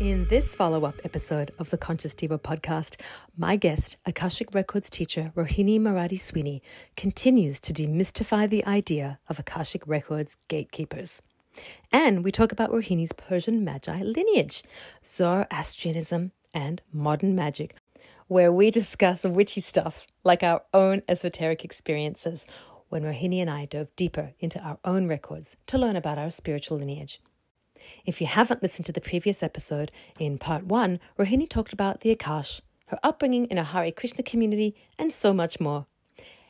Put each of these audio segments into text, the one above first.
In this follow up episode of the Conscious Diva podcast, my guest, Akashic Records teacher Rohini Moradi Sweeny, continues to demystify the idea of Akashic Records gatekeepers. And we talk about Rohini's Persian Magi lineage, Zoroastrianism, and modern magic, where we discuss witchy stuff like our own esoteric experiences when Rohini and I dove deeper into our own records to learn about our spiritual lineage. If you haven't listened to the previous episode, in part one, Rohini talked about the Akash, her upbringing in a Hare Krishna community, and so much more.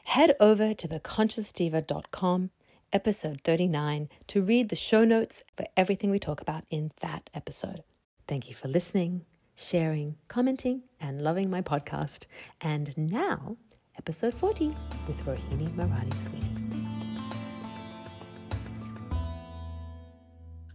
Head over to theconsciousdiva.com, episode 39, to read the show notes for everything we talk about in that episode. Thank you for listening, sharing, commenting, and loving my podcast. And now, episode 40 with Rohini Moradi Sweeny.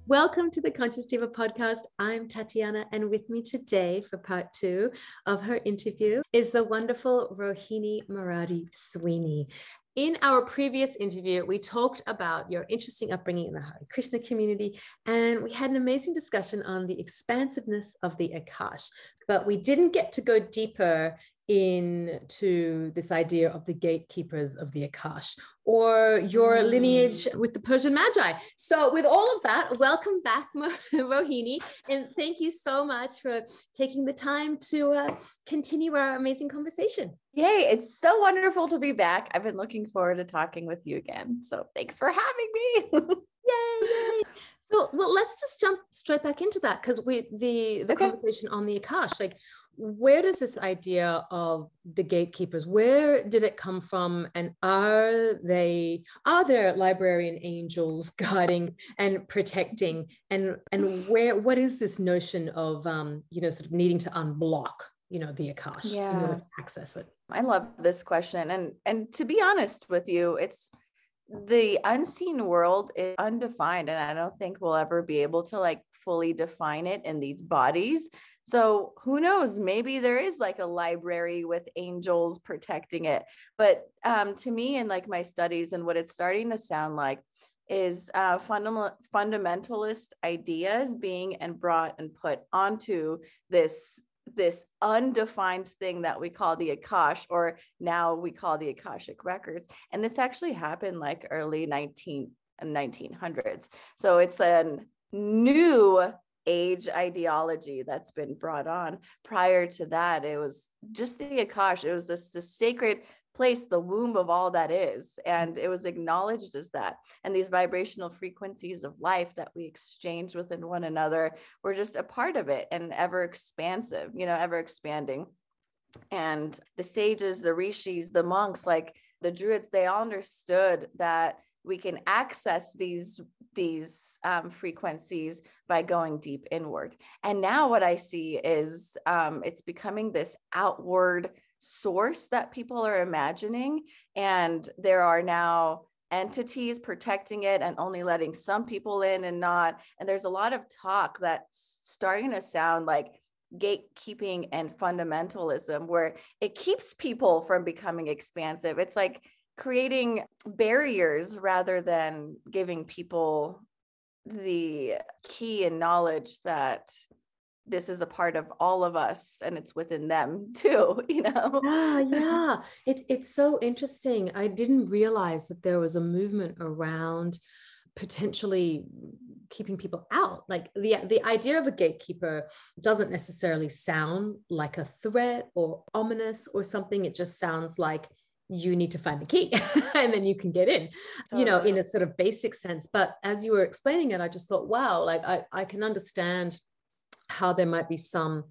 Welcome to the Conscious Diva podcast. I'm Tatiana, and with me today for part two of her interview is the wonderful Rohini Moradi Sweeny. In our previous interview, we talked about your interesting upbringing in the Hare Krishna community, and we had an amazing discussion on the expansiveness of the Akash. But we didn't get to go deeper into this idea of the gatekeepers of the Akash or your mm. lineage with the Persian Magi. So, with all of that, welcome back, Rohini, and thank you so much for taking the time to uh, continue our amazing conversation. Yay, it's so wonderful to be back. I've been looking forward to talking with you again. So, thanks for having me. yay, yay. So, well, let's just jump straight back into that because we the the okay. conversation on the Akash, like where does this idea of the gatekeepers where did it come from? And are they are there librarian angels guiding and protecting? And and where what is this notion of um you know sort of needing to unblock you know the akash yeah. in order to access it? I love this question. And and to be honest with you it's the unseen world is undefined and i don't think we'll ever be able to like fully define it in these bodies so who knows? Maybe there is like a library with angels protecting it. But um, to me, in like my studies and what it's starting to sound like is uh, fundamental fundamentalist ideas being and brought and put onto this this undefined thing that we call the Akash, or now we call the Akashic records. And this actually happened like early 19 1900s. So it's a new age ideology that's been brought on. Prior to that, it was just the Akash. It was this, this sacred place, the womb of all that is. And it was acknowledged as that. And these vibrational frequencies of life that we exchange within one another were just a part of it and ever expansive, you know, ever expanding. And the sages, the rishis, the monks, like the druids, they all understood that we can access these these um, frequencies by going deep inward. And now what i see is um, it's becoming this outward source that people are imagining. And there are now entities protecting it and only letting some people in and not. And there's a lot of talk that's starting to sound like gatekeeping and fundamentalism where it keeps people from becoming expansive. It's like creating barriers rather than giving people the key and knowledge that this is a part of all of us and it's within them too you know? Yeah yeah. It, it's so interesting. I didn't realize that there was a movement around potentially keeping people out. Like the the idea of a gatekeeper doesn't necessarily sound like a threat or ominous or something. It just sounds like you need to find the key and then you can get in totally. you know in a sort of basic sense but as you were explaining it i just thought wow like i, I can understand how there might be some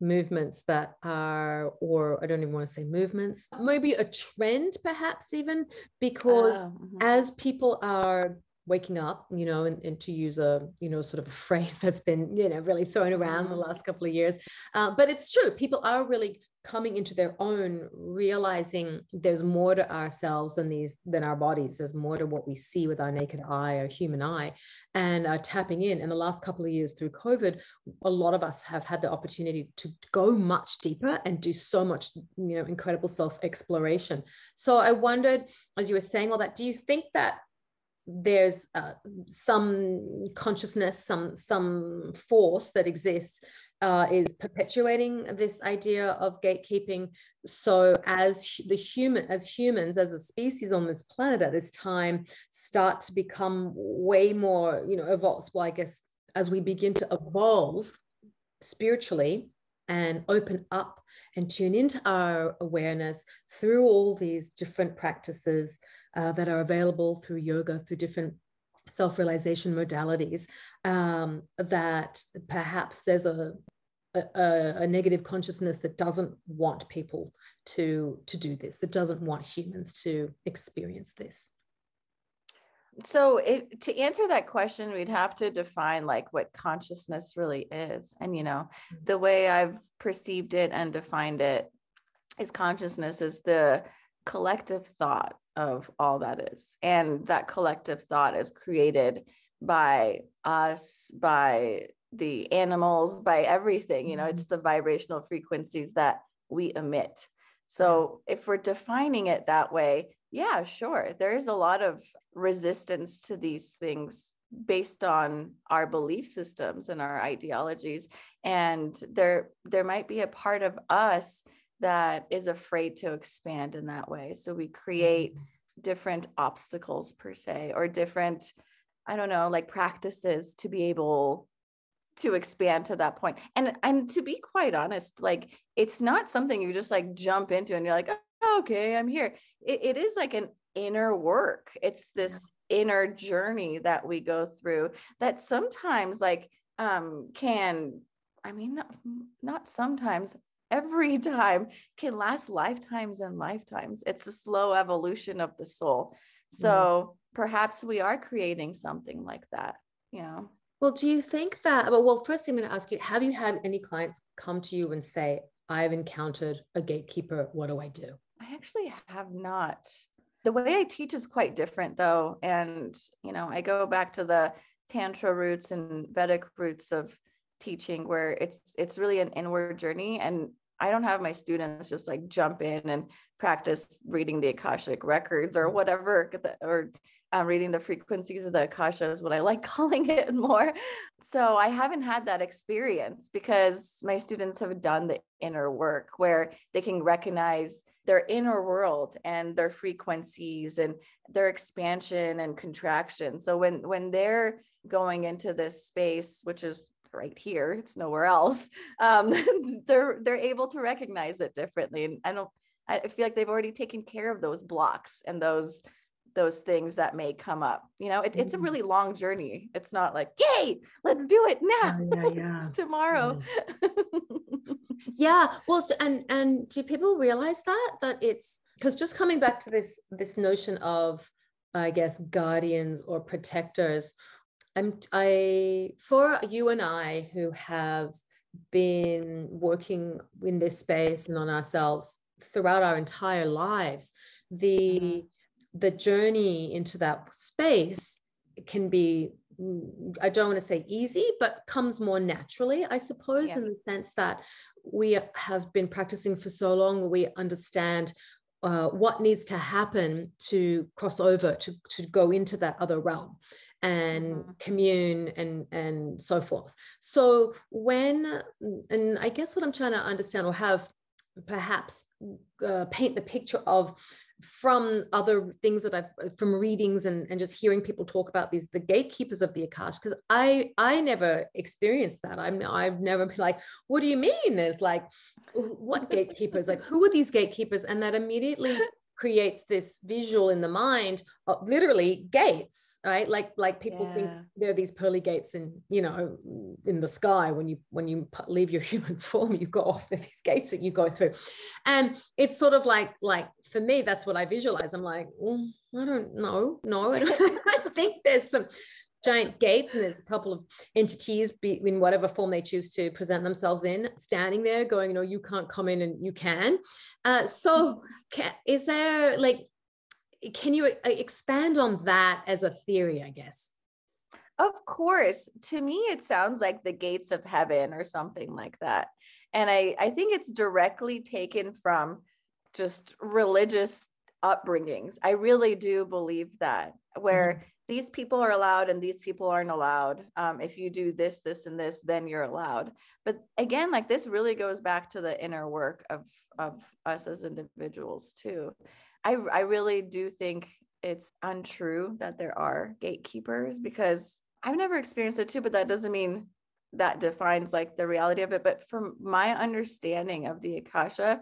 movements that are or i don't even want to say movements maybe a trend perhaps even because oh, mm-hmm. as people are waking up you know and, and, to use a you know sort of a phrase that's been you know really thrown around the mm-hmm. last couple of years uh, but it's true people are really coming into their own realizing there's more to ourselves than these than our bodies. There's more to what we see with our naked eye or human eye and uh, tapping in. In the last couple of years through covid a lot of us have had the opportunity to go much deeper and do so much you know incredible self exploration so i wondered as you were saying all that do you think that there's uh, some consciousness, some some force that exists uh, is perpetuating this idea of gatekeeping. So as the human, as humans, as a species on this planet at this time, start to become way more, you know, evolved. Well, I guess as we begin to evolve spiritually and open up and tune into our awareness through all these different practices uh, that are available through yoga, through different self-realization modalities um, that perhaps there's a, a, a, negative consciousness that doesn't want people to to do this that doesn't want humans to experience this so if, to answer that question we'd have to define like what consciousness really is. And you know mm-hmm. the way i've perceived it and defined it is consciousness is the collective thought of all that is. And that collective thought is created by us by the animals by everything. You know mm-hmm. it's the vibrational frequencies that we emit. So if we're defining it that way yeah sure. There's a lot of resistance to these things based on our belief systems and our ideologies and there there might be a part of us that is afraid to expand in that way. So we create mm-hmm. different obstacles per se or different i don't know like practices to be able to expand to that point. And and to be quite honest like it's not something you just like jump into and you're like oh, okay i'm here. It, it is like an inner work. It's this inner journey that we go through that sometimes like um can i mean not, not sometimes every time can last lifetimes and lifetimes. It's the slow evolution of the soul. So perhaps we are creating something like that you know? Well do you think that well first i'm going to ask you have you had any clients come to you and say i've encountered a gatekeeper. What do i do i actually have not the way I teach is quite different though. And, you know, I go back to the Tantra roots and Vedic roots of teaching where it's it's really an inward journey. And I don't have my students just like jump in and practice reading the Akashic records or whatever, or um, reading the frequencies of the Akasha is what I like calling it more. So I haven't had that experience because my students have done the inner work where they can recognize their inner world and their frequencies and their expansion and contraction. So when when they're going into this space which is right here it's nowhere else um, they're they're able to recognize it differently. And i don't i feel like they've already taken care of those blocks and those those things that may come up you know? It, it's a mm-hmm. really long journey. It's not like yay let's do it now yeah, yeah. tomorrow. Yeah. Well and and do people realize that that it's because just coming back to this this notion of i guess guardians or protectors i'm i for you and i who have been working in this space and on ourselves throughout our entire lives the mm-hmm the journey into that space can be mm, I don't want to say easy, but comes more naturally, I suppose, yeah. in the sense that we have been practicing for so long, we understand uh, what needs to happen to cross over, to, to go into that other realm and mm-hmm. commune and and so forth so when and i guess what i'm trying to understand or have perhaps uh, paint the picture of from other things that I've from readings and, and just hearing people talk about these the gatekeepers of the Akash because I I never experienced that. I'm I've never been like what do you mean? There's like what gatekeepers? Like who are these gatekeepers? And that immediately creates this visual in the mind of literally gates right? Like like people yeah. think there are these pearly gates in you know in the sky when you when you leave your human form you go off these gates that you go through. And it's sort of like like for me that's what i visualize. I'm like mm, i don't know. No I, don't, I think there's some giant gates and there's a couple of entities be, in whatever form they choose to present themselves in standing there going you know you can't come in and you can. Uh, so can, is there like can you uh, expand on that as a theory i guess? Of course. To me it sounds like the gates of heaven or something like that. And i i think it's directly taken from just religious upbringings. I really do believe that where mm-hmm these people are allowed and these people aren't allowed. Um, if you do this, this, and this, then you're allowed. But again, like this really goes back to the inner work of of us as individuals too. I I really do think it's untrue that there are gatekeepers because I've never experienced it too, but that doesn't mean that defines like the reality of it. But from my understanding of the Akasha,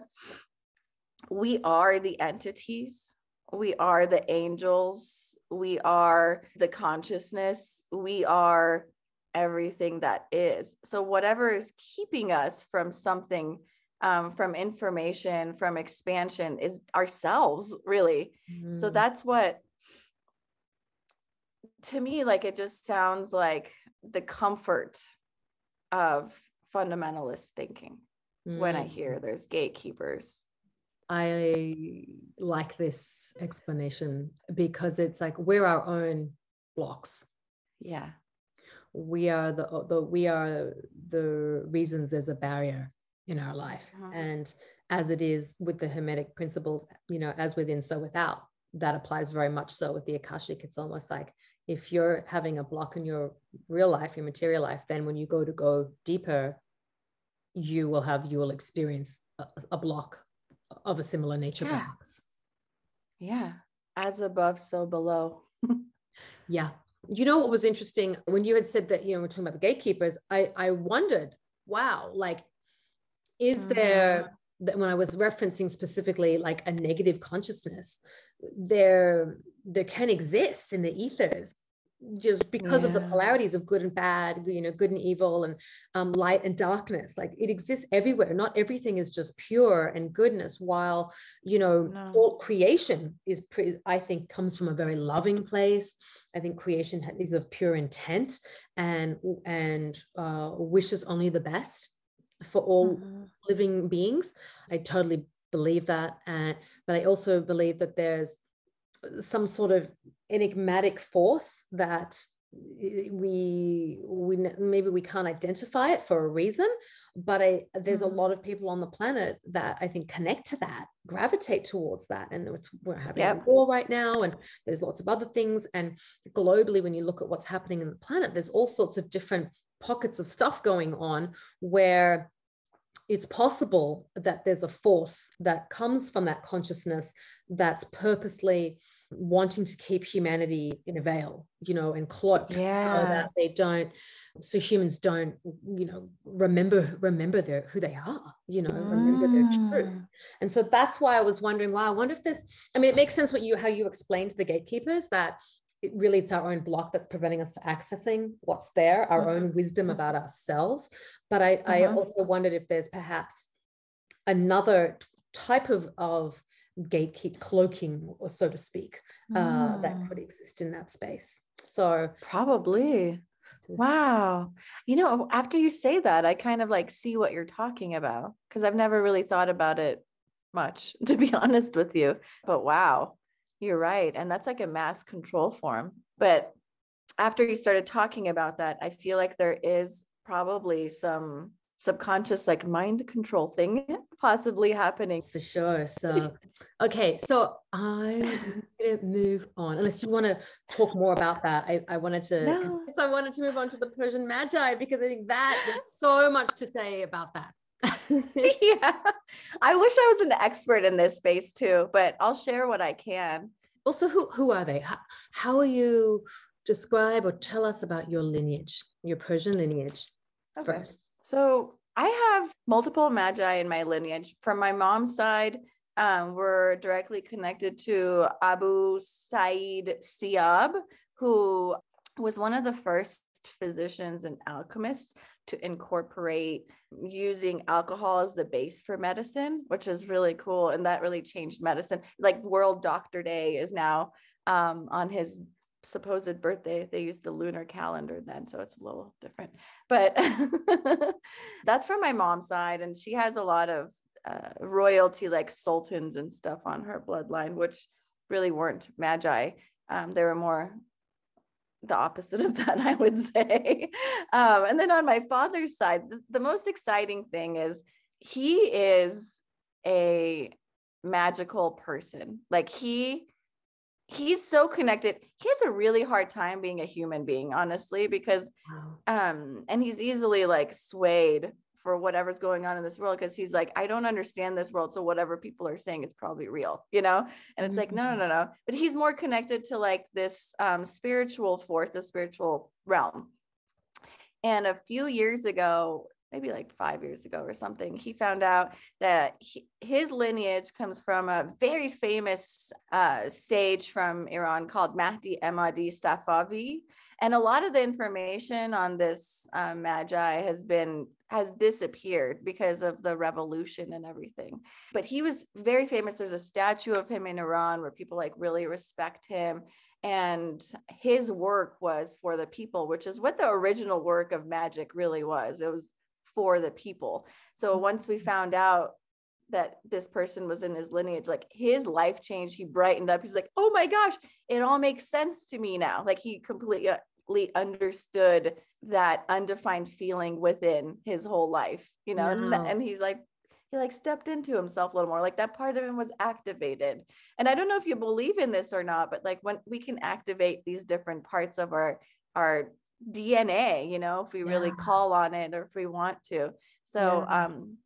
we are the entities, we are the angels, we are the consciousness, we are everything that is. So, whatever is keeping us from something, um, from information, from expansion, is ourselves, really. Mm. So, that's what, to me, like it just sounds like the comfort of fundamentalist thinking mm. when I hear mm. there's gatekeepers. I like this explanation because it's like we're our own blocks. Yeah. We are the, the we are the reasons there's a barrier in our life. Uh-huh. And as it is with the hermetic principles, you know, as within, so without, that applies very much so with the Akashic. It's almost like if you're having a block in your real life, your material life, then when you go to go deeper, you will have, you will experience a, a block of a similar nature, yeah. perhaps. Yeah. As above, so below. yeah. You know what was interesting when you had said that, you know, we're talking about the gatekeepers, I, I wondered, wow, like, is mm-hmm. there, when I was referencing specifically like a negative consciousness, there, there can exist in the ethers just because yeah. of the polarities of good and bad you know good and evil and um, light and darkness like it exists everywhere not everything is just pure and goodness while you know no. all creation is pre- i think comes from a very loving place i think creation is of pure intent and and uh, wishes only the best for all mm-hmm. living beings i totally believe that uh, but i also believe that there's some sort of enigmatic force that we we maybe we can't identify it for a reason but I, there's mm-hmm. a lot of people on the planet that i think connect to that gravitate towards that and it's we're having yep. a war right now and there's lots of other things and globally when you look at what's happening in the planet there's all sorts of different pockets of stuff going on where it's possible that there's a force that comes from that consciousness that's purposely wanting to keep humanity in a veil, you know, and cloak yeah. so that they don't, so humans don't, you know, remember remember their who they are, you know, mm. remember their truth. Mm. And so that's why I was wondering, wow, I wonder if this. I mean, it makes sense what you how you explained to the gatekeepers that it really it's our own block that's preventing us from accessing what's there, our mm-hmm. own wisdom about ourselves. But I, mm-hmm. I also wondered if there's perhaps another type of of gatekeep cloaking or so to speak uh, mm. that could exist in that space so probably wow you know after you say that i kind of like see what you're talking about because i've never really thought about it much to be honest with you but wow you're right and that's like a mass control form but after you started talking about that i feel like there is probably some subconscious like mind control thing possibly happening for sure so okay so i'm gonna move on unless you want to talk more about that i, I wanted to no. so i wanted to move on to the persian magi because i think that there's so much to say about that yeah i wish i was an expert in this space too but i'll share what i can also who who are they how, how are you describe or tell us about your lineage your persian lineage okay. first so I have multiple magi in my lineage. From my mom's side, um, we're directly connected to Abu Sa'id Siab, who was one of the first physicians and alchemists to incorporate using alcohol as the base for medicine, which is really cool. And that really changed medicine. Like World Doctor Day is now um, on his supposed birthday. They used the lunar calendar then, so it's a little different. But that's from my mom's side, and she has a lot of uh, royalty, like sultans and stuff, on her bloodline, which really weren't magi. Um, they were more the opposite of that, I would say. Um, and then on my father's side, the, the most exciting thing is he is a magical person. Like he he's so connected. He has a really hard time being a human being, honestly, because um, and he's easily like swayed for whatever's going on in this world because he's like, I don't understand this world. So whatever people are saying is probably real, you know? And it's mm-hmm. like, no, no, mm-hmm. no, no. But he's more connected to like this um, spiritual force, a spiritual realm. And a few years ago, maybe like five years ago or something, he found out that he, his lineage comes from a very famous uh, sage from Iran called Mahdi Emadi Safavi. And a lot of the information on this uh, magi has been has disappeared because of the revolution and everything. But he was very famous. There's a statue of him in Iran where people like really respect him. And his work was for the people, which is what the original work of magic really was. It was for the people. So mm-hmm. once we found out that this person was in his lineage, like his life changed. He brightened up. He's like, oh my gosh, it all makes sense to me now. Like he completely understood that undefined feeling within his whole life, you know, and, and he's like, he like stepped into himself a little more like that part of him was activated and i don't know if you believe in this or not but like when we can activate these different parts of our our DNA, you know, if we yeah. really call on it or if we want to. So yeah. um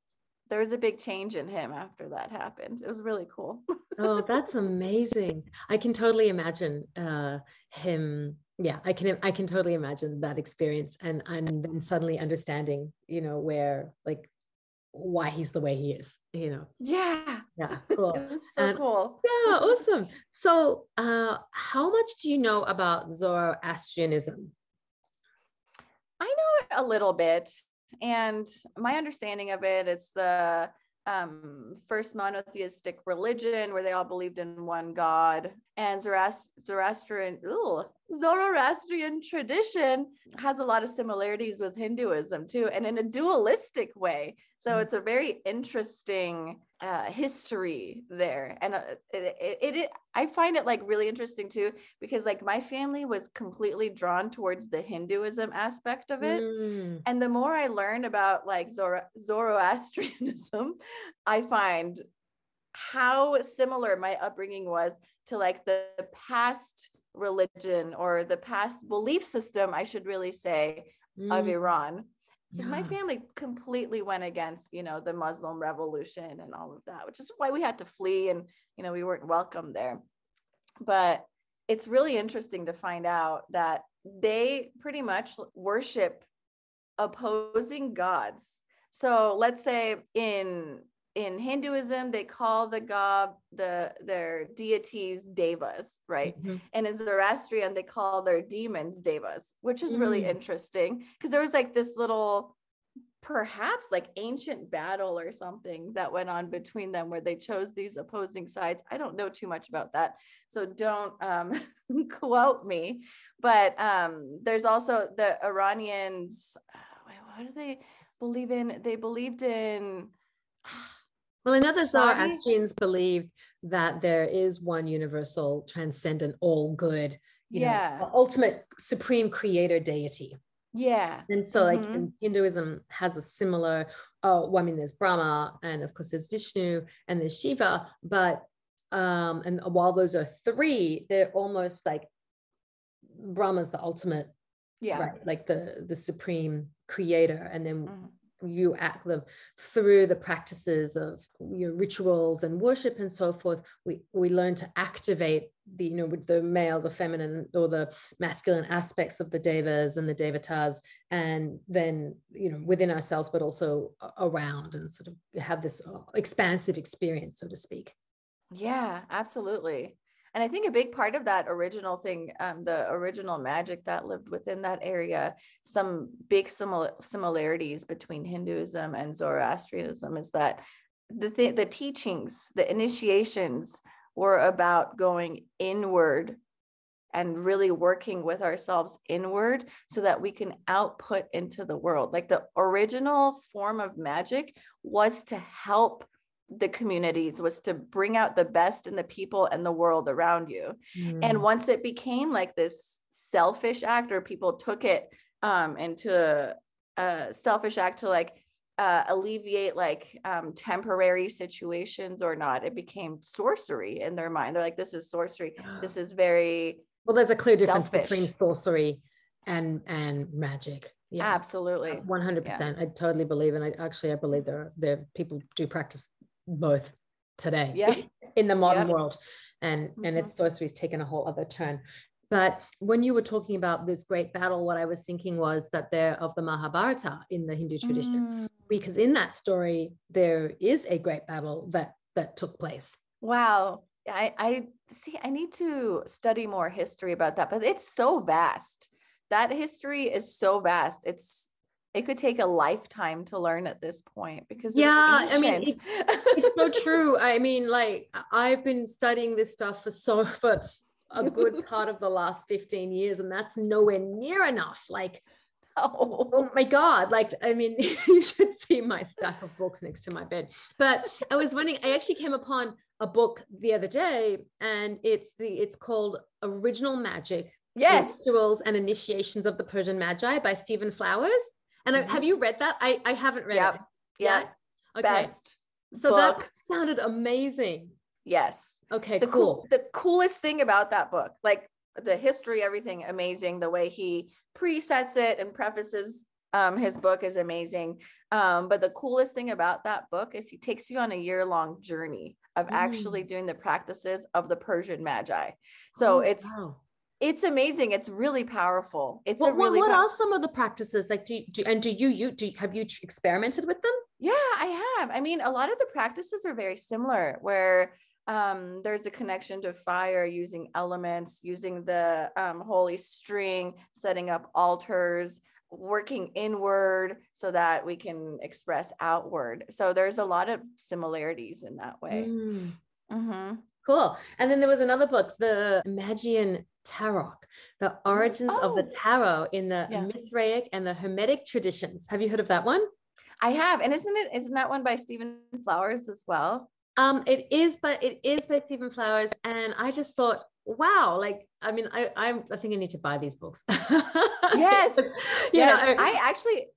there was a big change in him after that happened. It was really cool. oh, that's amazing. I can totally imagine uh him yeah, I can I can totally imagine that experience and and then suddenly understanding, you know, where like why he's the way he is, you know. Yeah. Yeah, cool. so and, cool. Yeah, awesome. So, uh how much do you know about Zoroastrianism? I know a little bit. And my understanding of it, it's the um, first monotheistic religion where they all believed in one God. And Zoroastrian, ugh, Zoroastrian tradition has a lot of similarities with Hinduism too, and in a dualistic way. So mm-hmm. it's a very interesting uh, history there, and uh, it, it, it, I find it like really interesting too because like my family was completely drawn towards the Hinduism aspect of it, mm. and the more I learned about like Zoro- Zoroastrianism, I find how similar my upbringing was to like the past religion or the past belief system, I should really say, mm. of Iran. Because yeah. my family completely went against, you know, the Muslim revolution and all of that, which is why we had to flee and, you know, we weren't welcome there. But it's really interesting to find out that they pretty much worship opposing gods. So let's say in in Hinduism, they call the god the their deities devas, right? Mm-hmm. And in Zoroastrian, they call their demons devas, which is really mm. interesting because there was like this little perhaps like ancient battle or something that went on between them where they chose these opposing sides. I don't know too much about that, so don't um, quote me. But um, there's also the Iranians. Uh, what do they believe in? They believed in. Well, another Zoroastrians believed that there is one universal, transcendent, all good, you yeah. know, ultimate supreme creator deity. Yeah. And so, like, mm-hmm. Hinduism has a similar, oh, well, I mean, there's Brahma, and of course, there's Vishnu, and there's Shiva. But, um, and while those are three, they're almost like Brahma's the ultimate, yeah, right? Like the the supreme creator. And then mm-hmm you act through the practices of your rituals and worship and so forth we we learn to activate the you know the male the feminine or the masculine aspects of the devas and the devatas and then you know within ourselves but also around and sort of have this uh, expansive experience so to speak. Yeah absolutely and i think a big part of that original thing um, the original magic that lived within that area some big simil- similarities between hinduism and zoroastrianism is that the th- the teachings the initiations were about going inward and really working with ourselves inward so that we can output into the world. Like the original form of magic was to help the communities was to bring out the best in the people and the world around you mm. and once it became like this selfish act or people took it um into a, a selfish act to like uh, alleviate like um, temporary situations or not. It became sorcery in their mind. They're like, this is sorcery. This is very well. There's a clear difference between sorcery and and magic. Yeah, absolutely, one hundred percent. I totally believe, and I actually I believe there are, there people do practice both today. Yeah, in the modern world, and mm-hmm. and its sorcery's taken a whole other turn. But when you were talking about this great battle, what I was thinking was that they're of the Mahabharata in the Hindu tradition, mm. because in that story there is a great battle that that took place. Wow, I, I see. I need to study more history about that, but it's so vast. That history is so vast. It's it could take a lifetime to learn at this point because yeah i mean it, it's so true. I mean like i've been studying this stuff for so for a good part of the last 15 years and that's nowhere near enough. Like oh, oh my god like i mean you should see my stack of books next to my bed. But i was wondering i actually came upon a book the other day and it's the it's called original magic yes. Rituals and initiations of the persian magi by stephen flowers and mm-hmm. I, have you read that i i haven't read yep. it yeah okay Best so book. that sounded amazing yes Okay, the cool. cool. The coolest thing about that book, like the history, everything amazing. The way he presets it and prefaces um, his book is amazing. Um, but the coolest thing about that book is he takes you on a year long journey of mm. actually doing the practices of the Persian Magi. So oh, it's wow. It's amazing. It's really powerful. It's well, really what, what are some of the practices like? Do, do and do you you do have you experimented with them? Yeah, I have. I mean, a lot of the practices are very similar. Where um, there's a connection to fire using elements, using the um, holy string, setting up altars, working inward so that we can express outward. So there's a lot of similarities in that way. Mm. Mm-hmm. Cool. And then there was another book, The Magian Tarot, The Origins oh. of the oh. Tarot in the yeah. Mithraic and the Hermetic traditions. Have you heard of that one? I have. And isn't it, isn't that one by Stephen Flowers as well? Um, it is, but it is by Stephen Flowers, and I just thought, wow, like I mean, I I'm, I think I need to buy these books. yes, yes. Know, I actually,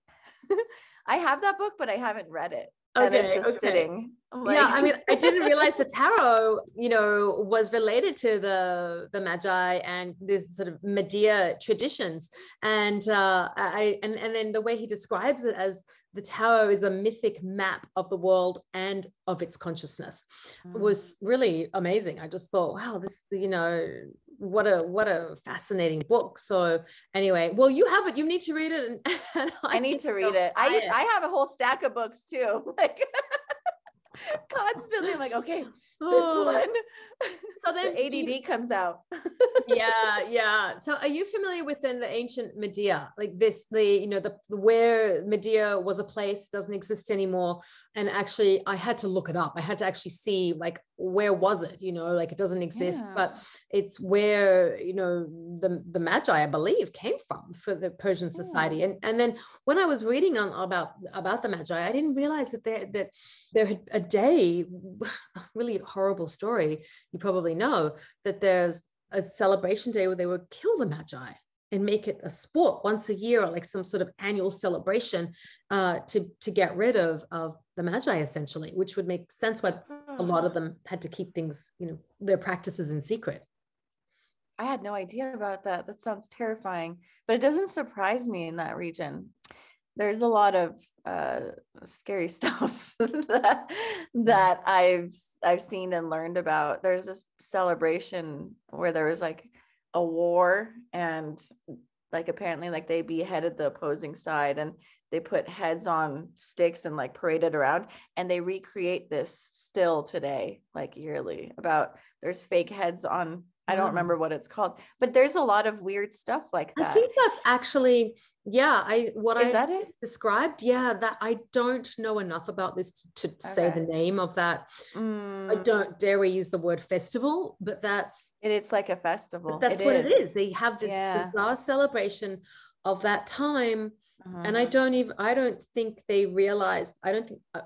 I have that book, but I haven't read it. Okay, and it's just okay. sitting. Like... yeah, I mean, I didn't realize the tarot, you know, was related to the the Magi and this sort of Medea traditions, and uh, I and and then the way he describes it as the tarot is a mythic map of the world and of its consciousness mm. was really amazing. I just thought, wow, this, you know, what a what a fascinating book. So anyway, well, you have it. You need to read it. And, and I, I, need to read it. I it. I have a whole stack of books too. Like constantly, I'm like, okay, this oh. one. So then the ADD you, comes out. yeah, yeah. So are you familiar with then the ancient Media? Like this, the you know, the where Media was a place doesn't exist anymore. And actually I had to look it up. I had to actually see like where was it, you know, like it doesn't exist, yeah. but it's where, you know, the the Magi, I believe, came from for the Persian hmm. society. And and then when I was reading on about about the Magi, I didn't realize that there that there had a day really horrible story, you probably know, that there's a celebration day where they would kill the Magi and make it a sport once a year, or like some sort of annual celebration uh, to to get rid of of the Magi, essentially, which would make sense why a lot of hmm. them had to keep things, you know, their practices in secret. I had no idea about that. That sounds terrifying, but it doesn't surprise me in that region there's a lot of uh, scary stuff that that I've I've seen and learned about. There's this celebration where there was like a war and like apparently like they beheaded the opposing side and they put heads on sticks and like paraded around and they recreate this still today like yearly about there's fake heads on I don't remember what it's called, but there's a lot of weird stuff like that. I think that's actually, yeah, I what Is I described. Yeah, that I don't know enough about this to, to okay. say the name of that. Mm. I don't dare we use the word festival, but that's it, it's like a festival. That's it what is. it is. They have this yeah. bizarre celebration of that time. Uh-huh. And I uh-huh. don't even I don't think they realized, I don't think uh,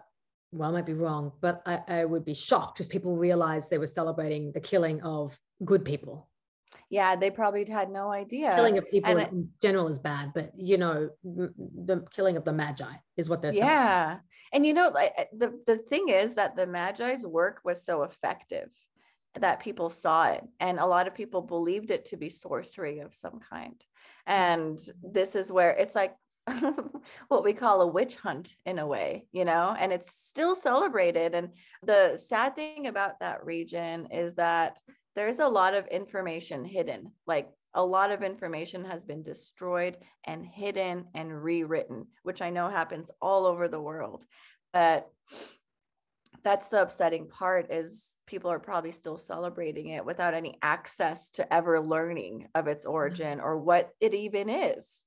well, I might be wrong, but I, I would be shocked if people realized they were celebrating the killing of good people. yeah they probably had no idea. Killing of people And in it- general is bad but you know the killing of the magi is what they're saying. Yeah. And you know like uh, the the thing is that the magi's work was so effective that people saw it and a lot of people believed it to be sorcery of some kind. And this is where it's like what we call a witch hunt in a way you know and it's still celebrated. And the sad thing about that region is that there's a lot of information hidden like a lot of information has been destroyed and hidden and rewritten which i know happens all over the world. But that's the upsetting part is people are probably still celebrating it without any access to ever learning of its mm-hmm. origin or what it even is.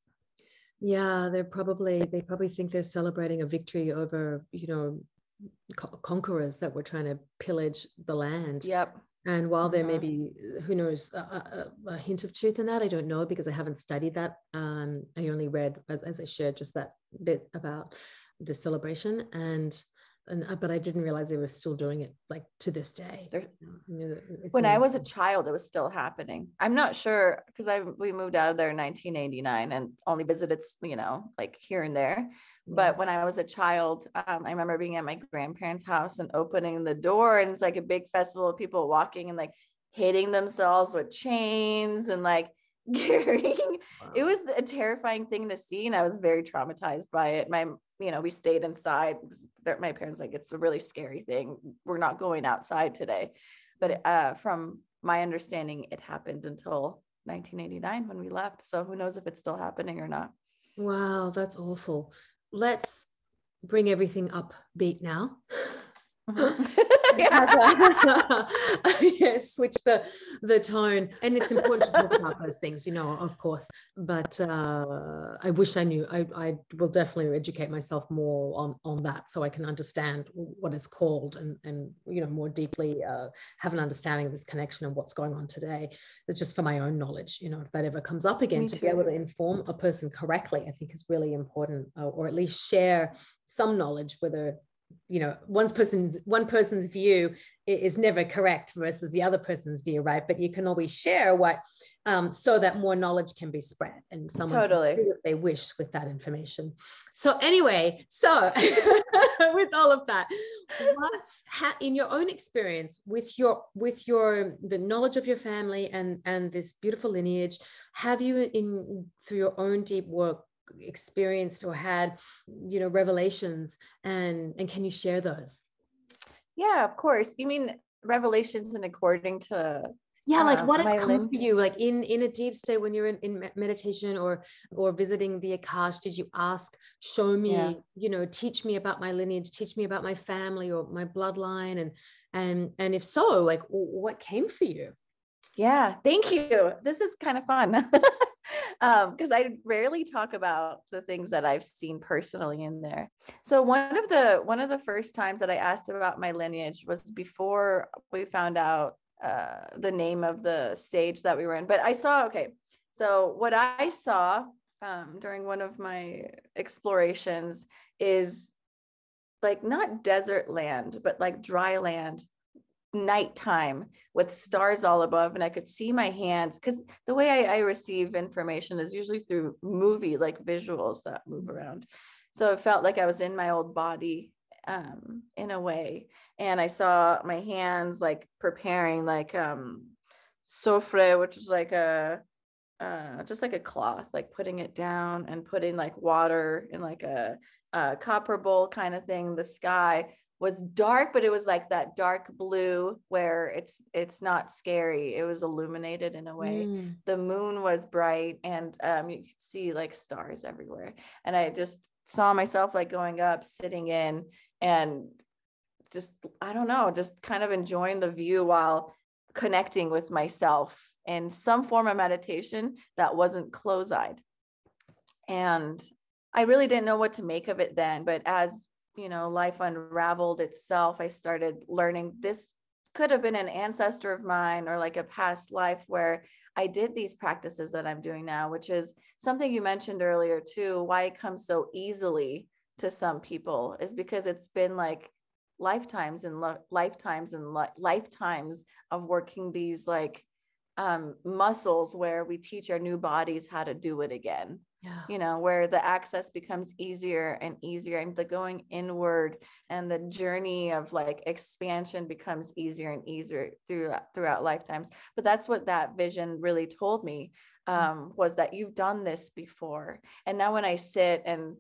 Yeah they're probably they probably think they're celebrating a victory over you know co- conquerors that were trying to pillage the land. Yep and while there may Mhm. be who knows a, a, a hint of truth in that i don't know because i haven't studied that um, i only read as, as i shared just that bit about the celebration and and uh, but i didn't realize they were still doing it like to this day You know, when I was a child, it was still happening. I'm not sure because I we moved out of there in 1989 and only visited, you know, like here and there. But when I was a child, um, I remember being at my grandparents' house and opening the door, and it's like a big festival of people walking and like hitting themselves with chains and like carrying. It was a terrifying thing to see, and I was very traumatized by it. My, you know, we stayed inside. My parents like it's a really scary thing. We're not going outside today. But uh, from my understanding, it happened until 1989 when we left. So who knows if it's still happening or not. wow that's awful let's bring everything up beat now yeah. yeah, switch the the tone and it's important to talk about those things you know of course but uh i wish i knew i i will definitely educate myself more on on that so i can understand what it's called and and you know more deeply uh have an understanding of this connection and what's going on today it's just for my own knowledge you know if that ever comes up again Me to too. be able to inform a person correctly i think is really important uh, or at least share some knowledge whether you know one's person's one person's view is never correct versus the other person's view right but you can always share what um, so that more knowledge can be spread and someone Totally. do what they wish with that information so anyway so with all of that what ha, in your own experience with your with your the knowledge of your family and and this beautiful lineage have you in through your own deep work experienced or had you know revelations and and can you share those yeah, of course. You mean revelations and according to yeah like Uh, what has come for you like in in a deep state when you're in, in meditation or or visiting the akash did you ask show me Yeah. you know teach me about my lineage teach me about my family or my bloodline and and and if so like what came for you Yeah, thank you. This is kind of fun. um because I rarely talk about the things that I've seen personally in there. So one of the one of the first times that I asked about my lineage was before we found out uh the name of the stage that we were in. But I saw okay. So what I saw um during one of my explorations is like not desert land, but like dry land nighttime with stars all above and i could see my hands because the way I, I receive information is usually through movie like visuals that move around. So it felt like i was in my old body um in a way. And i saw my hands like preparing like um sofre which is like a uh just like a cloth like putting it down and putting like water in like a, a copper bowl kind of thing the sky was dark but it was like that dark blue where it's it's not scary. It was illuminated in a way. Mm. the moon was bright and um you could see like stars everywhere. And i just saw myself like going up sitting in and just i don't know just kind of enjoying the view while connecting with myself in some form of meditation that wasn't close-eyed. And i really didn't know what to make of it then but as you know life unraveled itself i started learning this could have been an ancestor of mine or like a past life where I did these practices that I'm doing now, which is something you mentioned earlier too. Why it comes so easily to some people is because it's been like lifetimes and lo- lifetimes and li- lifetimes of working these like um, muscles where we teach our new bodies how to do it again yeah. you know where the access becomes easier and easier and the going inward and the journey of like expansion becomes easier and easier throughout throughout lifetimes but that's what that vision really told me mm. um, was that you've done this before and now when i sit and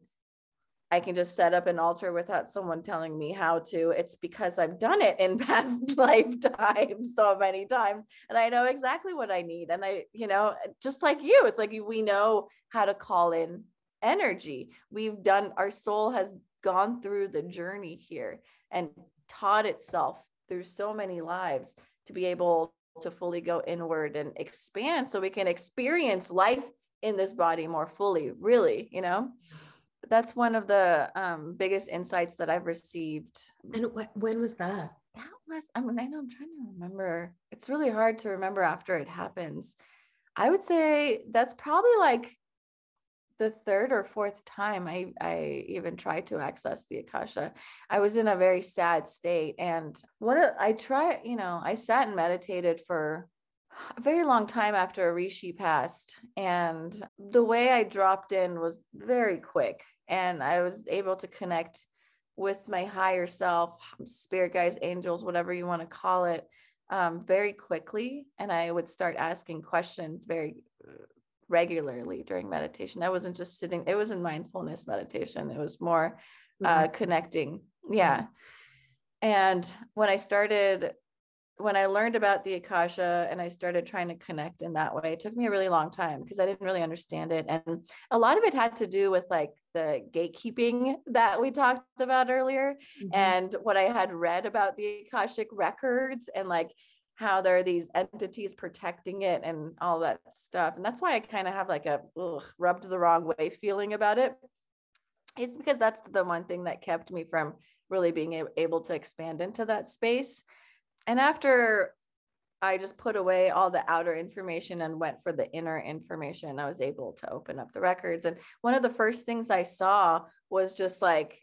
I can just set up an altar without someone telling me how to. It's because I've done it in past lifetimes so many times and I know exactly what I need. And I, you know, just like you, it's like we know how to call in energy. We've done, our soul has gone through the journey here and taught itself through so many lives to be able to fully go inward and expand so we can experience life in this body more fully, really, you know? That's one of the um, biggest insights that I've received. And wh- when was that? That was, I mean, I know I'm trying to remember. It's really hard to remember after it happens. I would say that's probably like the third or fourth time I, I even tried to access the Akasha. I was in a very sad state. And what I try, you know, I sat and meditated for a very long time after Rishi passed. And the way I dropped in was very quick. And I was able to connect with my higher self, spirit guides, angels, whatever you want to call it, um, very quickly. And I would start asking questions very uh, regularly during meditation. I wasn't just sitting, it wasn't mindfulness meditation, it was more uh, mm-hmm. connecting. Yeah. And when I started when I learned about the Akasha and I started trying to connect in that way, it took me a really long time because I didn't really understand it. And a lot of it had to do with like the gatekeeping that we talked about earlier mm-hmm. and what I had read about the Akashic records and like how there are these entities protecting it and all that stuff. And that's why I kind of have like a ugh, rubbed the wrong way feeling about it. It's because that's the one thing that kept me from really being able to expand into that space and after I just put away all the outer information and went for the inner information, I was able to open up the records. And one of the first things I saw was just like,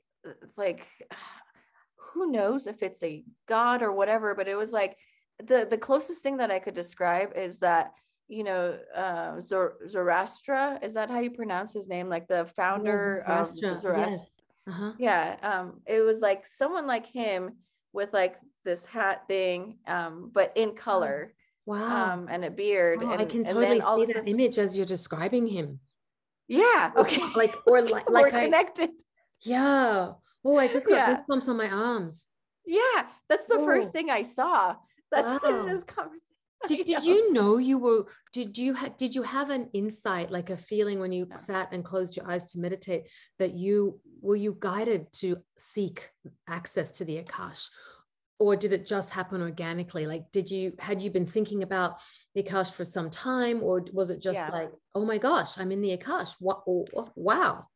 like, who knows if it's a god or whatever, but it was like the the closest thing that I could describe is that you know uh, Zor- Zoroaster is that how you pronounce his name? Like the founder of Zoroaster. Yes. Uh-huh. Yeah, um, it was like someone like him with like this hat thing, um, but in color. Wow. Um, and a beard. Oh, and, I can totally see that sudden, image as you're describing him. Yeah. Okay. like or like like I, connected. Yeah. Oh, I just got yeah. goosebumps on my arms. Yeah, that's the oh. first thing I saw. That's wow. this conversation. Did, did you know you were did you ha- did you have an insight like a feeling when you yeah. sat and closed your eyes to meditate that you were you guided to seek access to the akash or did it just happen organically? Like did you had you been thinking about the akash for some time or was it just yeah. like oh my gosh i'm in the akash what, oh, wow.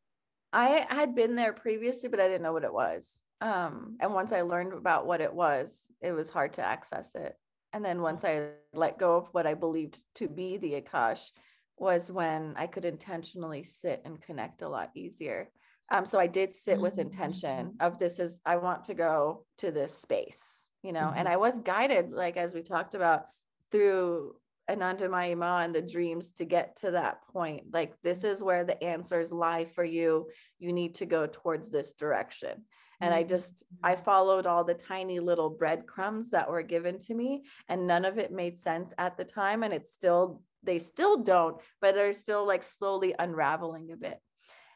I had been there previously but i didn't know what it was. Um, and once i learned about what it was it was hard to access it. And then once i let go of what i believed to be the akash was when i could intentionally sit and connect a lot easier um, so I did sit with intention mm-hmm. of this is I want to go to this space, you know, mm-hmm. and I was guided, like as we talked about, through Anandamayi Ma and the dreams to get to that point. Like this is where the answers lie for you. You need to go towards this direction. And I just I mm-hmm. followed all the tiny little breadcrumbs that were given to me, and none of it made sense at the time. And it's still they still don't, but they're still like slowly unraveling a bit.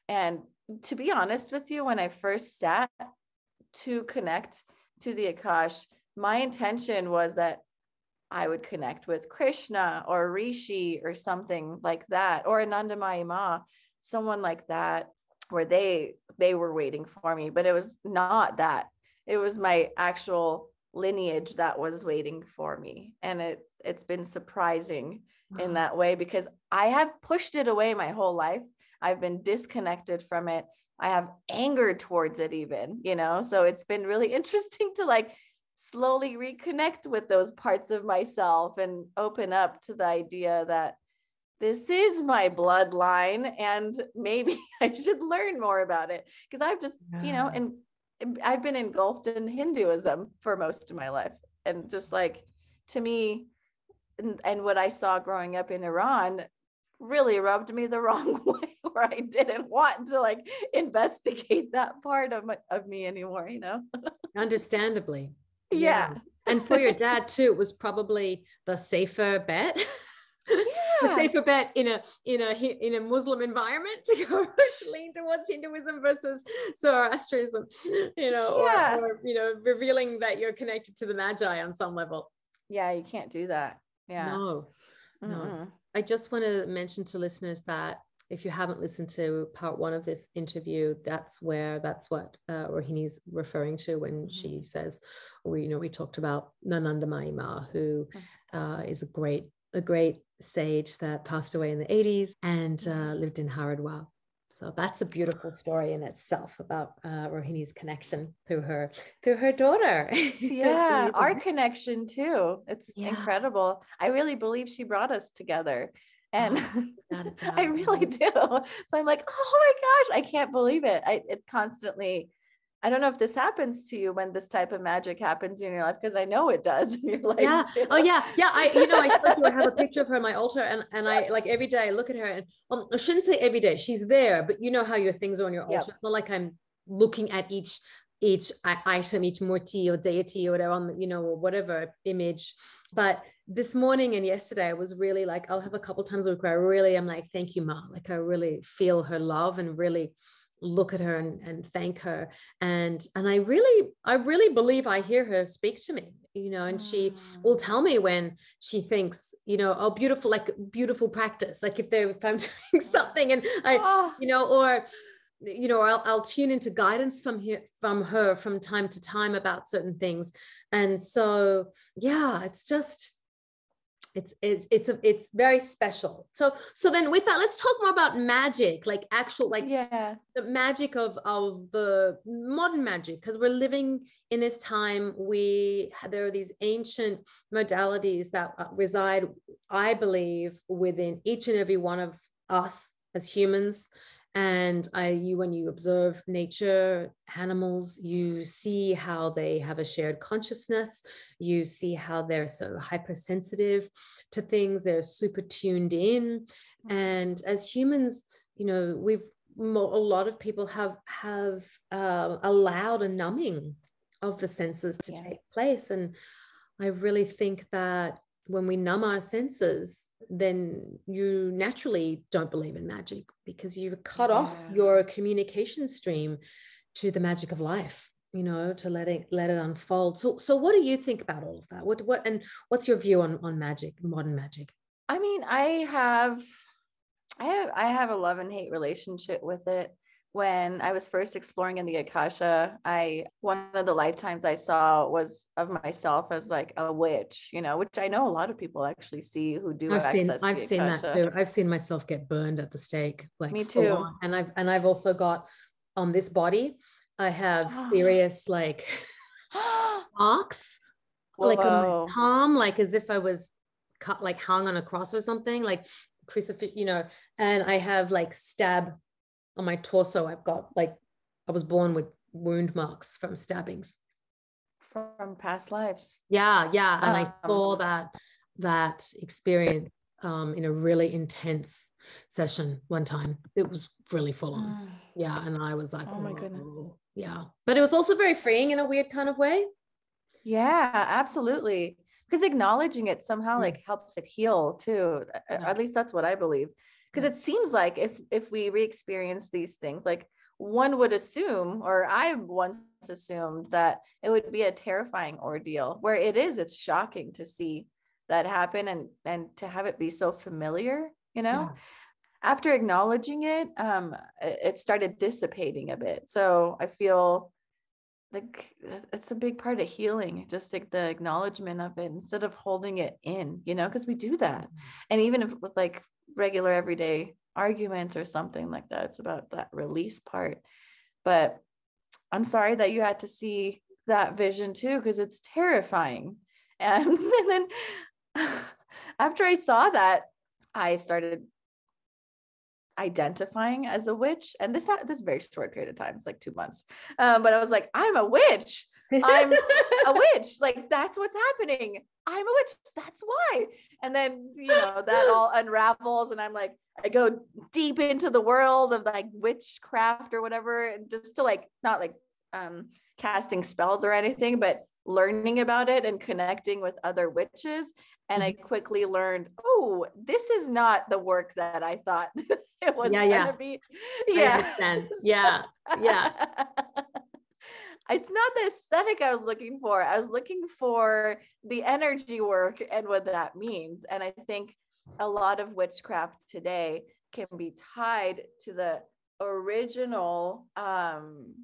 And to be honest with you, when I first sat to connect to the Akash, my intention was that I would connect with Krishna or Rishi or something like that, or Anandamayi Ma, someone like that, where they they were waiting for me. But it was not that. It was my actual lineage that was waiting for me. And it it's been surprising wow. in that way because I have pushed it away my whole life. I've been disconnected from it. I have anger towards it, even, you know? So it's been really interesting to like slowly reconnect with those parts of myself and open up to the idea that this is my bloodline and maybe I should learn more about it. Because I've just, yeah. you know, and I've been engulfed in Hinduism for most of my life. And just like to me, and, and what I saw growing up in Iran really rubbed me the wrong way where I didn't want to like investigate that part of my, of me anymore, you know. Understandably. Yeah. yeah. And for your dad too, it was probably the safer bet. Yeah. the safer bet in a in a in a Muslim environment to go to lean towards Hinduism versus Zoroastrianism, you know, yeah. or, or you know, revealing that you're connected to the Magi on some level. Yeah, you can't do that. Yeah. No. No. Mm-hmm. I just want to mention to listeners that if you haven't listened to part one of this interview, that's where that's what uh, Rohini's referring to when mm-hmm. she says, we you know we talked about Anandamayi Ma, who mm-hmm. uh, is a great a great sage that passed away in the 80s and uh, mm-hmm. lived in Haridwar. So that's a beautiful story in itself about uh, Rohini's connection through her through her daughter. Yeah, our connection too. It's yeah. incredible. I really believe she brought us together. And oh, I really do. So I'm like, oh my gosh, I can't believe it. I it constantly I don't know if this happens to you when this type of magic happens in your life because I know it does in your life. Yeah. Too. Oh yeah. Yeah. I you know I I have a picture of her on my altar and and I like every day I look at her and um, I shouldn't say every day she's there but you know how your things are on your altar. Yep. It's not like I'm looking at each each item each murti or deity or whatever on you know or whatever image. But this morning and yesterday I was really like I'll have a couple times where I really am like thank you ma. Like I really feel her love and really look at her and, and thank her. And and i really i really believe i hear her speak to me you know and she will mm. tell me when she thinks you know oh beautiful like beautiful practice. Like if they're if i'm doing something and i oh. you know or you know I'll, I'll tune into guidance from here from her from time to time about certain things. And so yeah it's just it's it's it's a, it's very special. So so then with that let's talk more about magic like actual like yeah. the magic of of the modern magic because we're living in this time. We there are these ancient modalities that uh, reside i believe within each and every one of us as humans and I, you, when you observe nature, animals, you see how they have a shared consciousness. You see how they're so hypersensitive to things. They're super tuned in. And as humans, you know, we've a lot of people have have uh, allowed a numbing of the senses to yeah. take place. And I really think that when we numb our senses, then you naturally don't believe in magic because you've cut yeah. off your communication stream to the magic of life you know to let it let it unfold. So so what do you think about all of that? What what and what's your view on on magic modern magic? I mean i have i have i have a love and hate relationship with it when I was first exploring in the Akasha, I one of the lifetimes I saw was of myself as like a witch, you know, which I know a lot of people actually see who do. I've seen, I've seen that too. I've seen myself get burned at the stake, like me too. And I've and I've also got on this body, I have serious like marks, like on my palm, like as if I was cut, like hung on a cross or something, like crucifix, you know. And I have like stab on my torso, I've got like I was born with wound marks from stabbings from past lives. Yeah, yeah, and I saw that that experience um, in a really intense session one time. It was really full on. Mm. Yeah, and I was like, oh my goodness. Yeah, but it was also very freeing in a weird kind of way. Yeah, absolutely. Because acknowledging it somehow like helps it heal too. Yeah. At least that's what I believe because it seems like if if we re-experience these things like one would assume or i once assumed that it would be a terrifying ordeal where it is it's shocking to see that happen and and to have it be so familiar you know yeah. after acknowledging it um it started dissipating a bit so i feel like it's a big part of healing just like the acknowledgement of it instead of holding it in you know because we do that mm-hmm. and even if with like regular everyday arguments or something like that. It's about that release part. But I'm sorry that you had to see that vision too, because it's terrifying. And, and then after I saw that, I started identifying as a witch. And this this very short period of time, it's like two months. Um, but I was like, I'm a witch. I'm a witch. Like that's what's happening. I'm a witch. That's why. And then, you know, that all unravels. And I'm like, I go deep into the world of like witchcraft or whatever, just to like, not like um, casting spells or anything, but learning about it and connecting with other witches. And I mm-hmm. quickly learned, oh, this is not the work that I thought it was yeah, gonna yeah. be. Yeah. Yeah. Yeah. it's not the aesthetic I was looking for. I was looking for the energy work and what that means. And I think a lot of witchcraft today can be tied to the original um,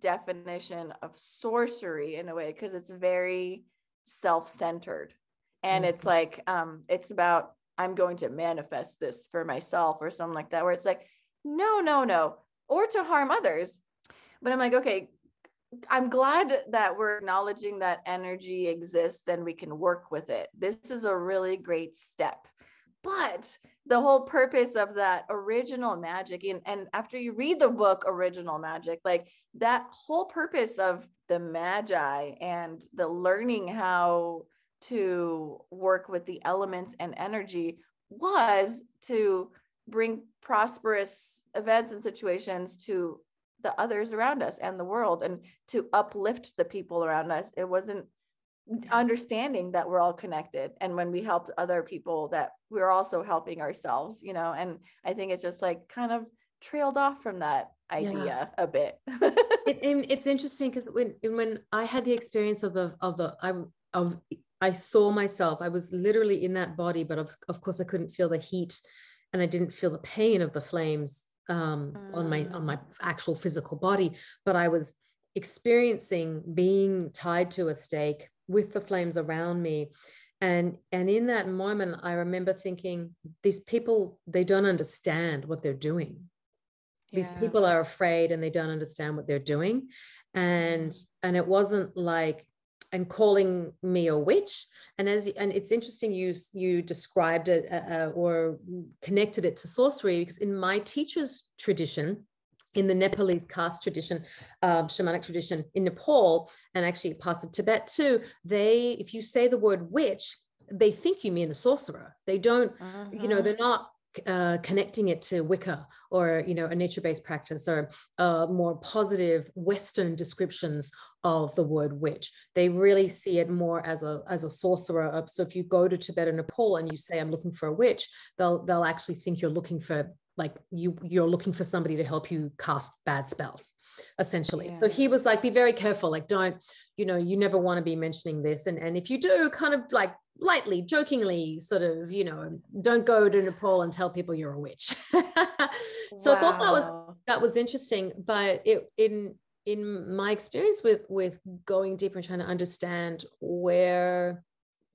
definition of sorcery in a way because it's very self-centered and mm-hmm. it's like um it's about i'm going to manifest this for myself or something like that where it's like no no no or to harm others but i'm like okay I'm glad that we're acknowledging that energy exists and we can work with it. This is a really great step. But the whole purpose of that original magic, and, and after you read the book Original Magic, like that whole purpose of the magi and the learning how to work with the elements and energy was to bring prosperous events and situations to the others around us and the world and to uplift the people around us it wasn't understanding that we're all connected and when we help other people that we're also helping ourselves you know and i think it's just like kind of trailed off from that idea yeah. a bit it, it's interesting because when when i had the experience of the of the i of i saw myself i was literally in that body but of, of course i couldn't feel the heat and i didn't feel the pain of the flames um, mm. on my on my mm. actual physical body, but I was experiencing being tied to a stake with the flames around me and and in that moment i remember thinking these people they don't understand what they're doing yeah. these people are afraid and they don't understand what they're doing and and it wasn't like and calling me a witch and as and it's interesting you you described it uh, uh, or connected it to sorcery because in my teacher's tradition in the Nepalese caste tradition, uh, shamanic tradition in Nepal, and actually parts of Tibet too, they, if you say the word witch, they think you mean a sorcerer. They don't, uh-huh. you know, uh-huh. they're not uh, connecting it to Wicca or you know a nature-based practice or uh, more positive Western descriptions of the word witch. They really see it more as a as a sorcerer. So if you go to Tibet or Nepal and you say I'm looking for a witch, they'll they'll actually think you're looking for like you you're looking for somebody to help you cast bad spells essentially yeah. so he was like be very careful like don't you know you never want to be mentioning this and and if you do kind of like lightly, jokingly, sort of, you know, um, don't go to Nepal and tell people you're a witch. so wow. I thought that was that was interesting. But it in in my experience with with going deeper and trying to understand where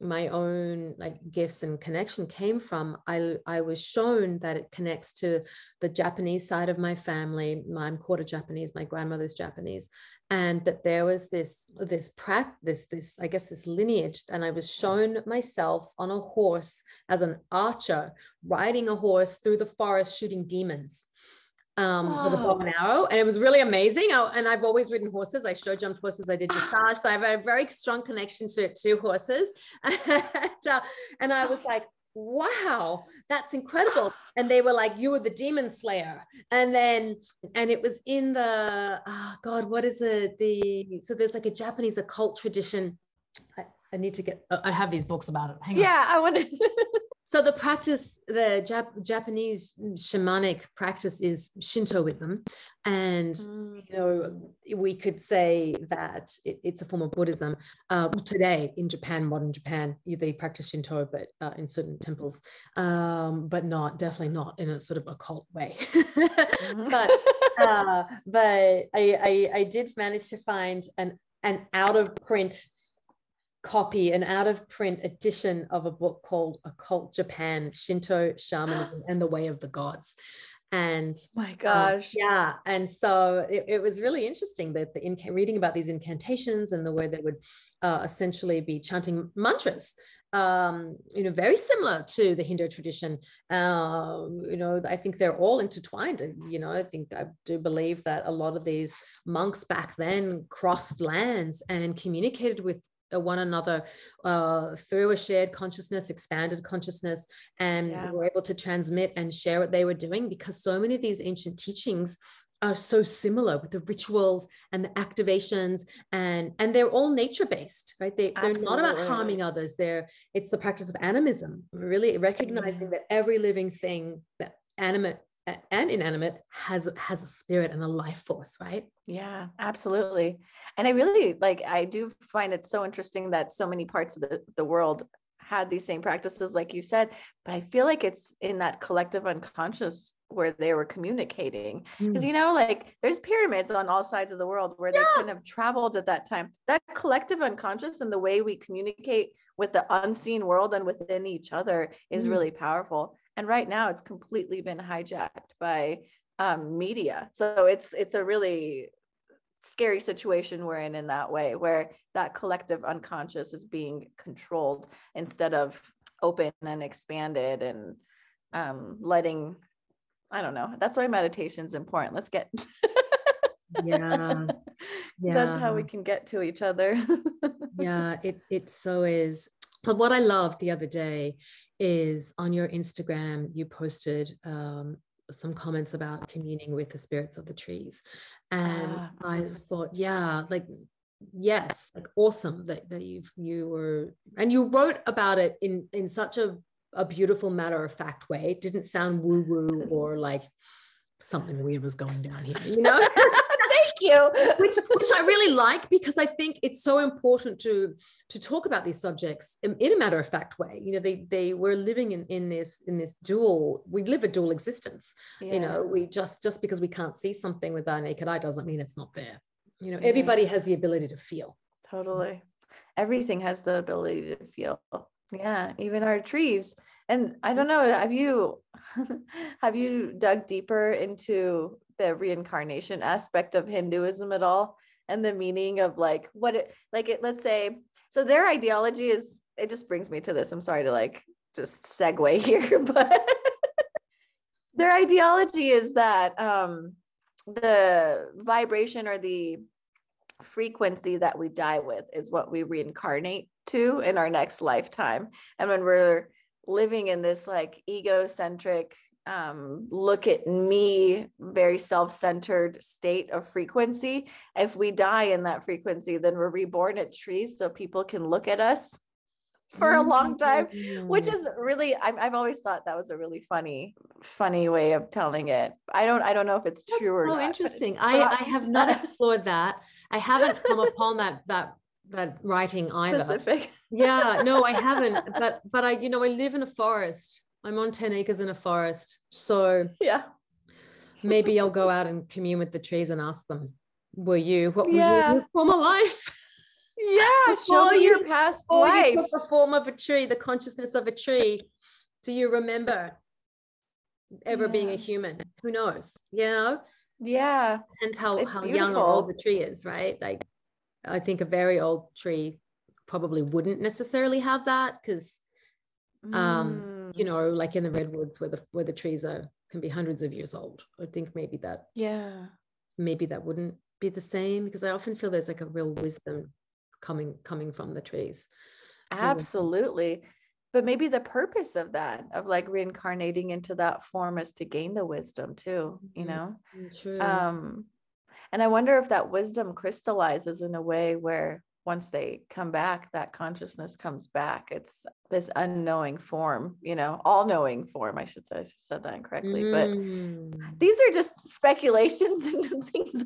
my own like gifts and connection came from i i was shown that it connects to the japanese side of my family. I'm quarter japanese my grandmother's japanese. And that there was this this practice this i guess this lineage. And i was shown myself on a horse as an archer riding a horse through the forest shooting demons um, with a bow and arrow, and it was really amazing. I, and I've always ridden horses. I show jumped horses. I did dressage, so I have a very strong connection to, to horses. and, uh, and I was like, wow that's incredible and they were like you were the demon slayer and then and it was in the oh god what is it the so there's like a japanese occult tradition i, I need to get i have these books about it Hang yeah on. i want to so the practice the Jap- japanese shamanic practice is shintoism and mm. you know we could say that it, it's a form of buddhism uh, today in japan modern japan they practice shinto but uh, in certain temples um, but not definitely not in a sort of occult way mm-hmm. but uh, but I, I i did manage to find an an out of print copy, an out of print edition of a book called Occult Japan Shinto Shamanism and the Way of the Gods. And my um, gosh. Um, yeah. And so it, it, was really interesting that the inca- reading about these incantations and the way they would uh, essentially be chanting mantras um, you know, very similar to the Hindu tradition. Um, you know, I think they're all intertwined. You know, I think I do believe that a lot of these monks back then crossed lands and communicated with uh, one another uh, through a shared consciousness, expanded consciousness, and yeah. were able to transmit and share what they were doing because so many of these ancient teachings are so similar with the rituals and the activations and and they're all nature based right they, they're not about harming others they're it's the practice of animism really recognizing mm-hmm. that every living thing that animate and inanimate has has a spirit and a life force right yeah absolutely and i really like i do find it so interesting that so many parts of the, the world had these same practices like you said but i feel like it's in that collective unconscious where they were communicating because mm. you know like there's pyramids on all sides of the world where yeah. they couldn't have traveled at that time that collective unconscious and the way we communicate with the unseen world and within each other is mm. really powerful and right now it's completely been hijacked by um, media so it's it's a really scary situation we're in in that way where that collective unconscious is being controlled instead of open and expanded and um, letting I don't know. That's why meditation is important. Let's get. yeah. yeah. That's how we can get to each other. yeah, it it so is. But what I loved the other day is on your Instagram, you posted um, some comments about communing with the spirits of the trees. And ah. I thought, yeah, like yes like awesome that, that you've you were and you wrote about it in in such a a beautiful matter of fact way. It didn't sound woo woo or like something weird was going down here, you know? You. which, which I really like because I think it's so important to to talk about these subjects in, in, a matter of fact way. You know, they they were living in in this in this dual. We live a dual existence. Yeah. You know, we just just because we can't see something with our naked eye doesn't mean it's not there. You know, yeah. everybody has the ability to feel. Totally. Everything has the ability to feel. Yeah, even our trees. And I don't know, have you have you dug deeper into the reincarnation aspect of Hinduism at all and the meaning of like what it like it let's say so their ideology is it just brings me to this. I'm sorry to like just segue here, but their ideology is that um the vibration or the frequency that we die with is what we reincarnate to in our next lifetime. And when we're living in this like egocentric, um, look at me, very self centered state of frequency, if we die in that frequency, then we're reborn at trees so people can look at us for a long time which mm. is really i have always thought that was a really funny funny way of telling it i don't i don't know if it's That's true or so not, interesting i i have not explored that i haven't come upon that that that writing either. Specific. yeah, no, I haven't. But but I, you know, I live in a forest. I'm on 10 acres in a forest. So yeah. maybe I'll go out and commune with the trees and ask them, were you, what were yeah. you former life? Yeah, show me your past life. You the form of a tree, the consciousness of a tree. Do you remember ever yeah. being a human? Who knows? You know? Yeah. Depends how, it's how beautiful. young or old the tree is, right? Like I think a very old tree probably wouldn't necessarily have that because, um, mm. You know, like in the redwoods where the where the trees are can be hundreds of years old. I think maybe that yeah maybe that wouldn't be the same because I often feel there's like a real wisdom coming coming from the trees. Absolutely. But maybe the purpose of that, of like reincarnating into that form is to gain the wisdom too, you mm-hmm. know? True. Um, and I wonder if that wisdom crystallizes in a way where once they come back, that consciousness comes back. It's this unknowing form, you know, all knowing form. I should say, I said that incorrectly, mm. but these are just speculations and things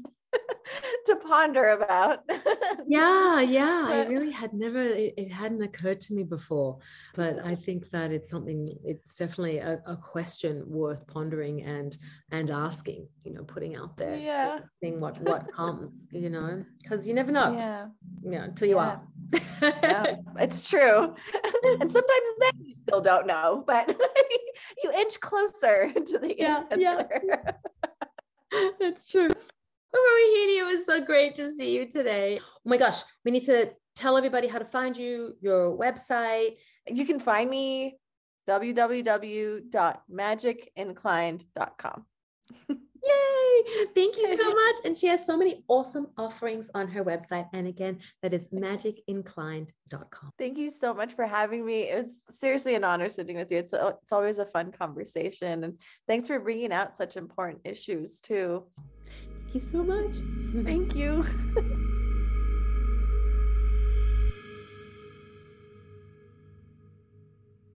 to ponder about. yeah, yeah. But, I really had never, it, it, hadn't occurred to me before, but I think that it's something, it's definitely a, a question worth pondering and, and asking, you know, putting out there, yeah. seeing what, what comes, you know, because you never know. Yeah. You know, until you yeah. ask. yeah, it's true. and mm-hmm. sometimes then you still don't know, but you inch closer to the yeah, answer. Yeah. That's true. Oh, Rohini, it was so great to see you today. Oh my gosh, we need to tell everybody how to find you, your website. You can find me www.magicinclined.com. Yay! Thank you so much. And she has so many awesome offerings on her website. And again, that is magicinclined.com. Thank you so much for having me. It's seriously an honor sitting with you. It's, a, it's always a fun conversation. And thanks for bringing out such important issues, too. Thank you so much. Thank you.